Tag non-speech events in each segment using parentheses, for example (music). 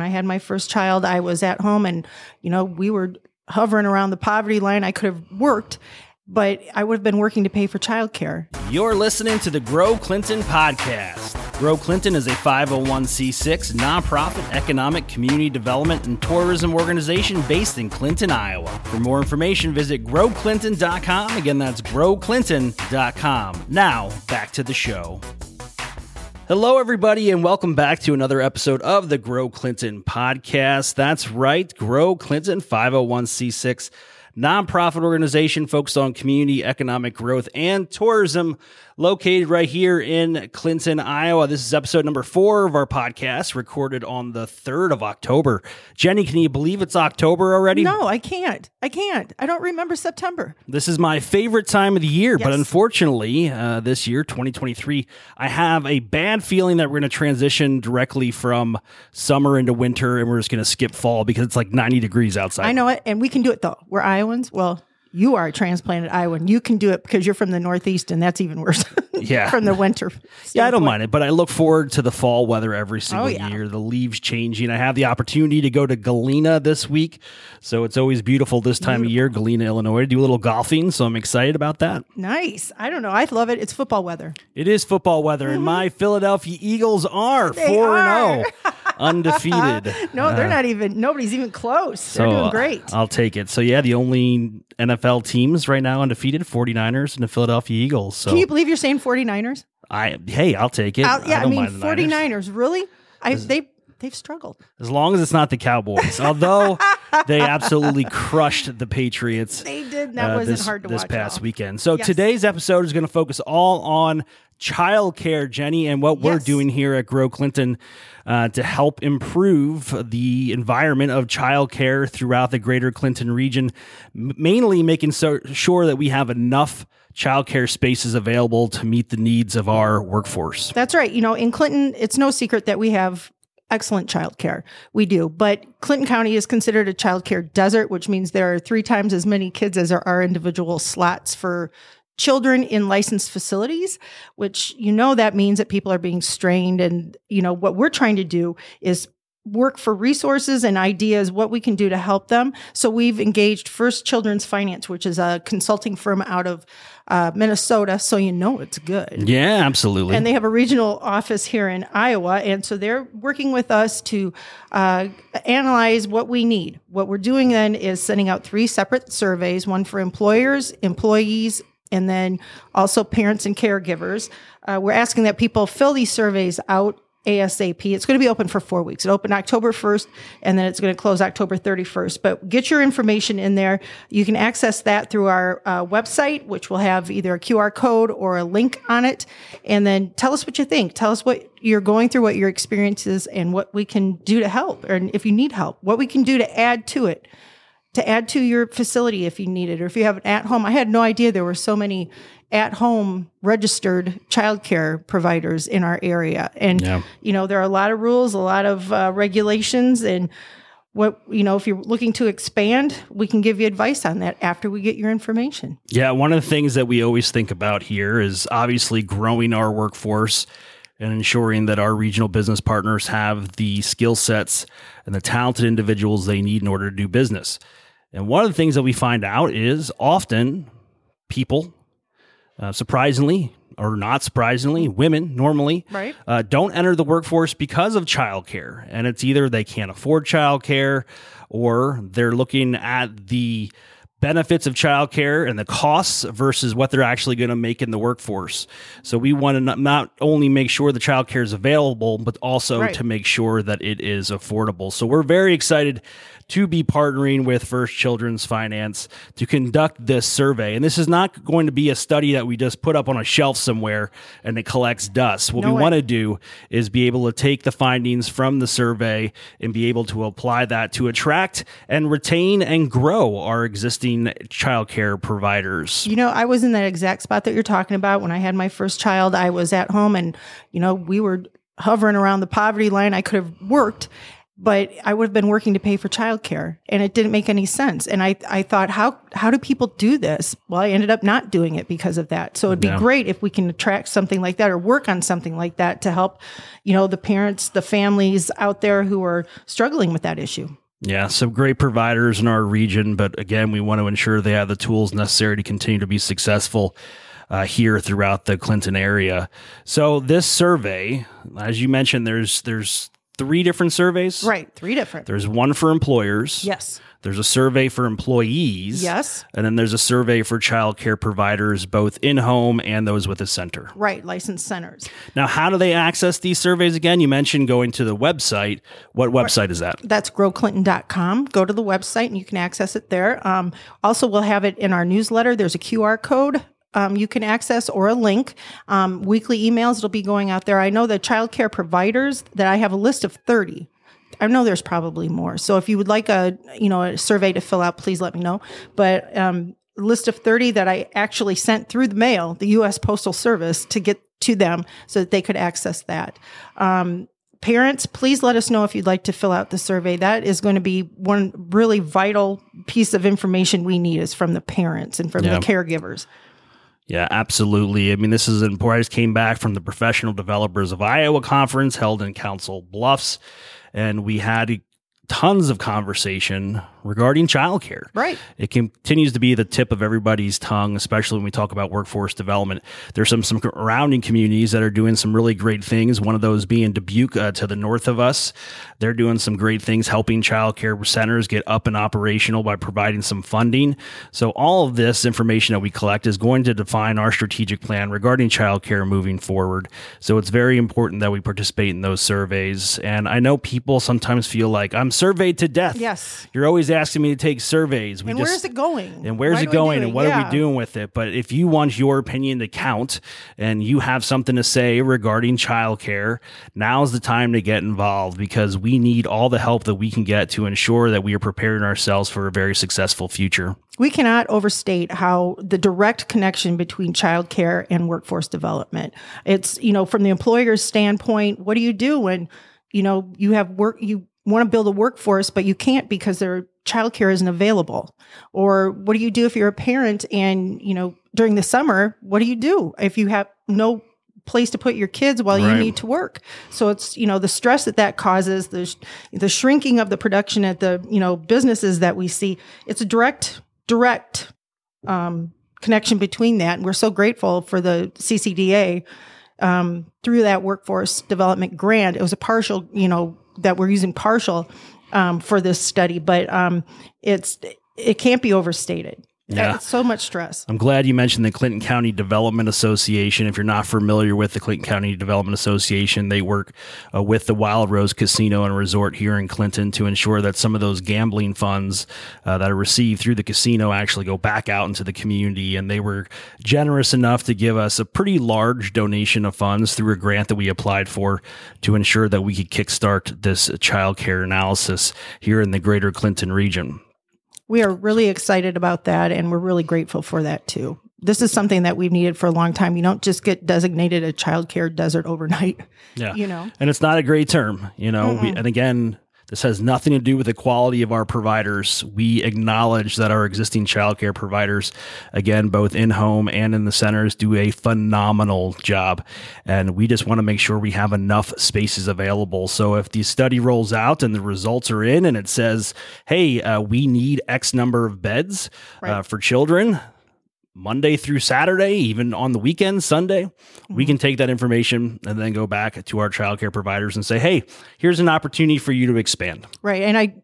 When I had my first child, I was at home and, you know, we were hovering around the poverty line. I could have worked, but I would have been working to pay for childcare. You're listening to the Grow Clinton podcast. Grow Clinton is a 501c6 nonprofit economic community development and tourism organization based in Clinton, Iowa. For more information, visit growclinton.com. Again, that's growclinton.com. Now, back to the show. Hello, everybody, and welcome back to another episode of the Grow Clinton podcast. That's right, Grow Clinton 501c6 nonprofit organization focused on community economic growth and tourism located right here in Clinton, Iowa. This is episode number four of our podcast, recorded on the 3rd of October. Jenny, can you believe it's October already? No, I can't. I can't. I don't remember September. This is my favorite time of the year, Yes. but unfortunately, uh, this year, 2023, I have a bad feeling that we're going to transition directly from summer into winter and we're just going to skip fall because it's like 90 degrees outside. I know it, and we can do it though. We're Iowans. Well, you are a transplanted Iowan. You can do it because you're from the Northeast, and that's even worse. (laughs) Yeah. from the winter. Yeah, I don't mind it, but I look forward to the fall weather every oh, single Oh, yeah. year. The leaves changing. I have the opportunity to go to Galena this week, so it's always beautiful this time of year, Galena, Illinois. Do a little golfing, so I'm excited about that. Nice. I don't know. I love it. It's football weather. It is football weather, and mm-hmm. my Philadelphia Eagles are They four and zero, (laughs) undefeated. (laughs) No, they're not even. Nobody's even close. They're doing uh, great. I'll take it. So yeah, the only NFL teams right now undefeated, 49ers and the Philadelphia Eagles. So Can you believe you're saying 49ers? I hey, I'll take it. Out- yeah, I, don't mean mind the Niners. 49ers. Really? I they they've struggled. As long as it's not the Cowboys. (laughs) Although they absolutely crushed the Patriots. They did. That uh, wasn't this, hard to this watch. past though. weekend. So Yes. today's episode is going to focus all on childcare, Jenny, and what we're doing here at Grow Clinton uh, to help improve the environment of childcare throughout the greater Clinton region, mainly making so sure that we have enough childcare spaces available to meet the needs of our workforce. That's right. You know, in Clinton, it's no secret that we have excellent childcare. We do, but Clinton County is considered a childcare desert, which means there are three times as many kids as there are individual slots for children in licensed facilities, which you know that means that people are being strained. And, you know, what we're trying to do is work for resources and ideas, what we can do to help them. So we've engaged First Children's Finance, which is a consulting firm out of uh, Minnesota. So you know it's good Yeah, absolutely. and they have a regional office here in Iowa, and so they're working with us to uh, analyze what we need. What we're doing then is sending out three separate surveys: one for employers, employees, and then also parents and caregivers. Uh, we're asking that people fill these surveys out. ASAP. It's going to be open for four weeks. It opened October 1st and then it's going to close October 31st. But get your information in there. You can access that through our uh, website, which will have either a QR code or a link on it. And then tell us what you think. Tell us what you're going through, what your experience is, and what we can do to help. And if you need help, what we can do to add to it to add to your facility if you need it, or if you have an at home. I had no idea there were so many at home registered childcare providers in our area. And, Yeah. you know, there are a lot of rules, a lot of uh, regulations, and what, you know, if you're looking to expand, we can give you advice on that after we get your information. Yeah, one of the things that we always think about here is obviously growing our workforce and ensuring that our regional business partners have the skill sets and the talented individuals they need in order to do business. And one of the things that we find out is often people, uh, surprisingly or not surprisingly, women normally Right. uh, don't enter the workforce because of childcare. And it's either they can't afford childcare or they're looking at the benefits of childcare and the costs versus what they're actually going to make in the workforce. So we want to not, only make sure the childcare is available, but also Right. to make sure that it is affordable. So we're very excited to be partnering with First Children's Finance to conduct this survey. And this is not going to be a study that we just put up on a shelf somewhere and it collects dust. What No we want to do is be able to take the findings from the survey and be able to apply that to attract and retain and grow our existing childcare providers. You know, I was in that exact spot that you're talking about when I had my first child. I was at home and, you know, we were hovering around the poverty line. I could have worked, but I would have been working to pay for childcare and it didn't make any sense. And I, I thought, how, how do people do this? Well, I ended up not doing it because of that. So it'd be Yeah. great if we can attract something like that or work on something like that to help, you know, the parents, the families out there who are struggling with that issue. Yeah, some great providers in our region, but again, we want to ensure they have the tools necessary to continue to be successful uh, here throughout the Clinton area. So this survey, as you mentioned, there's there's three different surveys. Right. Three different. There's one for employers. yes. There's a survey for employees. Yes. And then there's a survey for childcare providers, both in home and those with a center. Right. Licensed centers. Now, how do they access these surveys again? You mentioned going to the website. What website is that? That's growclinton.com. Go to the website and you can access it there. Um, also, we'll have it in our newsletter. There's a QR code um, you can access or a link. Um, weekly emails will be going out there. I know the childcare providers that I have a list of 30. I know there's probably more. So if you would like a you know a survey to fill out, please let me know. But um, list of 30 that I actually sent through the mail, the U.S. Postal Service, to get to them so that they could access that. Um, parents, please let us know if you'd like to fill out the survey. That is going to be one really vital piece of information we need is from the parents and from the caregivers. Yeah, absolutely. I mean, this is important. I just came back from the Professional Developers of Iowa conference held in Council Bluffs, and we had tons of conversation regarding childcare. Right. It continues to be the tip of everybody's tongue, especially when we talk about workforce development. There's some some surrounding communities that are doing some really great things. One of those being Dubuque uh, to the north of us. They're doing some great things, helping childcare centers get up and operational by providing some funding. So all of this information that we collect is going to define our strategic plan regarding childcare moving forward. So it's very important that we participate in those surveys. And I know people sometimes feel like I'm surveyed to death. Yes. You're always asking me to take surveys. We And just, where's it going? and where's What it going and what are we doing with it but if you want your opinion to count and you have something to say regarding childcare now's the time to get involved because we need all the help that we can get to ensure that we are preparing ourselves for a very successful future We cannot overstate how the direct connection between childcare and workforce development. It's, you know, from the employer's standpoint, what do you do when, you know, you have work, you want to build a workforce, but you can't because their childcare isn't available? Or what do you do if you're a parent and, you know, during the summer, what do you do if you have no place to put your kids while you need to work. So it's you know the stress that that causes, the sh- the shrinking of the production at the you know businesses that we see. It's a direct direct um, connection between that, and we're so grateful for the CCDA um, through that workforce development grant. It was a partial, you know, that we're using partial um, for this study, but um, it's it can't be overstated. Yeah. It's so much stress. I'm glad you mentioned the Clinton County Development Association. If you're not familiar with the Clinton County Development Association, they work uh, with the Wild Rose Casino and Resort here in Clinton to ensure that some of those gambling funds uh, that are received through the casino actually go back out into the community. And they were generous enough to give us a pretty large donation of funds through a grant that we applied for to ensure that we could kickstart this child care analysis here in the greater Clinton region. We are really excited about that and we're really grateful for that too. This is something that we've needed for a long time. You don't just get designated a childcare desert overnight. Yeah. You know. And it's not a great term, you know. We, and again, this has nothing to do with the quality of our providers. We acknowledge that our existing childcare providers, again, both in home and in the centers, do a phenomenal job. And we just want to make sure we have enough spaces available. So if the study rolls out and the results are in and it says, hey, uh, we need X number of beds uh, for children, Monday through Saturday, even on the weekend, Sunday, we can take that information and then go back to our childcare providers and say, hey, here's an opportunity for you to expand. Right. And I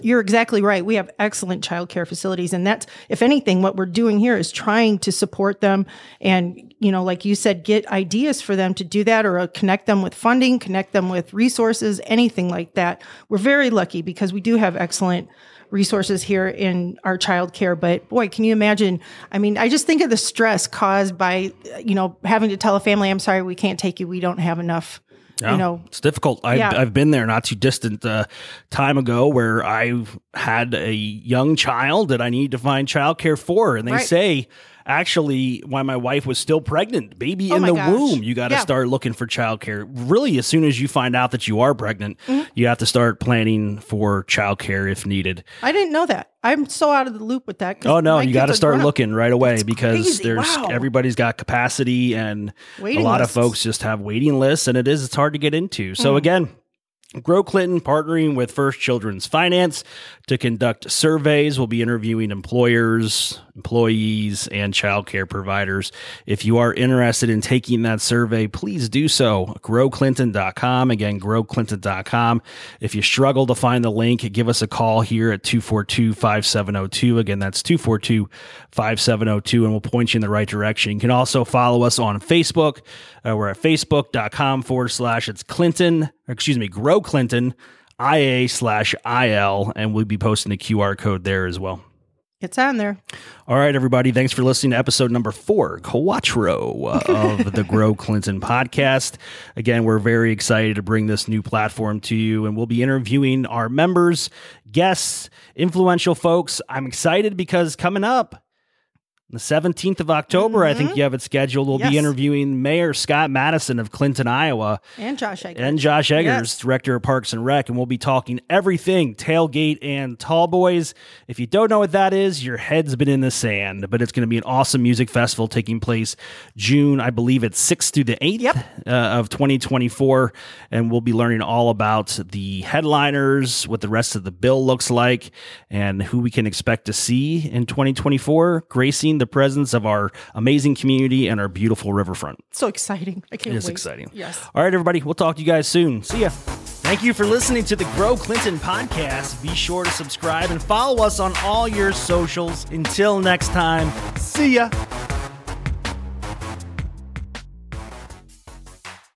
you're exactly right. We have excellent childcare facilities and that's if anything what we're doing here is trying to support them and you know like you said get ideas for them to do that or uh, connect them with funding, connect them with resources, anything like that. We're very lucky because we do have excellent resources here in our childcare but boy can you imagine i mean i just think of the stress caused by you know having to tell a family i'm sorry we can't take you we don't have enough you know it's difficult. I've, Yeah. I've been there not too distant uh, time ago where I had a young child that I need to find childcare for, and they Right. say actually while my wife was still pregnant, baby Oh in the gosh. womb. You got to Yeah. start looking for childcare. Really, as soon as you find out that you are pregnant, Mm-hmm. you have to start planning for childcare if needed. I didn't know that. I'm so out of the loop with that. Oh no, you got to start looking right away because crazy. there's Wow. everybody's got capacity and Waiting a lot lists. of folks just have waiting lists and it is it's hard to get into. So Hmm. again, Grow Clinton partnering with First Children's Finance to conduct surveys. We'll be interviewing employers, employees, and childcare providers. If you are interested in taking that survey, please do so. GrowClinton.com. Again, GrowClinton.com. If you struggle to find the link, give us a call here at 242 5702. Again, that's 242 5702, and we'll point you in the right direction. You can also follow us on Facebook. Uh, we're at facebook.com forward slash it's Clinton, excuse me, Grow Clinton, IA slash IL, and we'll be posting a QR code there as well. It's on there. All right, everybody. Thanks for listening to episode number four, Quattro uh, of the (laughs) Grow Clinton podcast. Again, we're very excited to bring this new platform to you, and we'll be interviewing our members, guests, influential folks. I'm excited because coming up, the 17th of October, I think you have it scheduled. We'll Yes. be interviewing Mayor Scott Maddasion of Clinton, Iowa, And Josh Eggers. and Josh Eggers, Yes. director of Parks and Rec, and we'll be talking everything tailgate and tall boys. If you don't know what that is, your head's been in the sand. But it's going to be an awesome music festival taking place June, I believe it's sixth through the eighth Yep. uh, of 2024, and we'll be learning all about the headliners, what the rest of the bill looks like, and who we can expect to see in 2024, gracing the presence of our amazing community and our beautiful riverfront. so exciting. I can't It is wait. exciting. Yes. All right, everybody. We'll talk to you guys soon. See ya. Thank you for listening to the Grow Clinton podcast. Be sure to subscribe and follow us on all your socials. Until next time, see ya.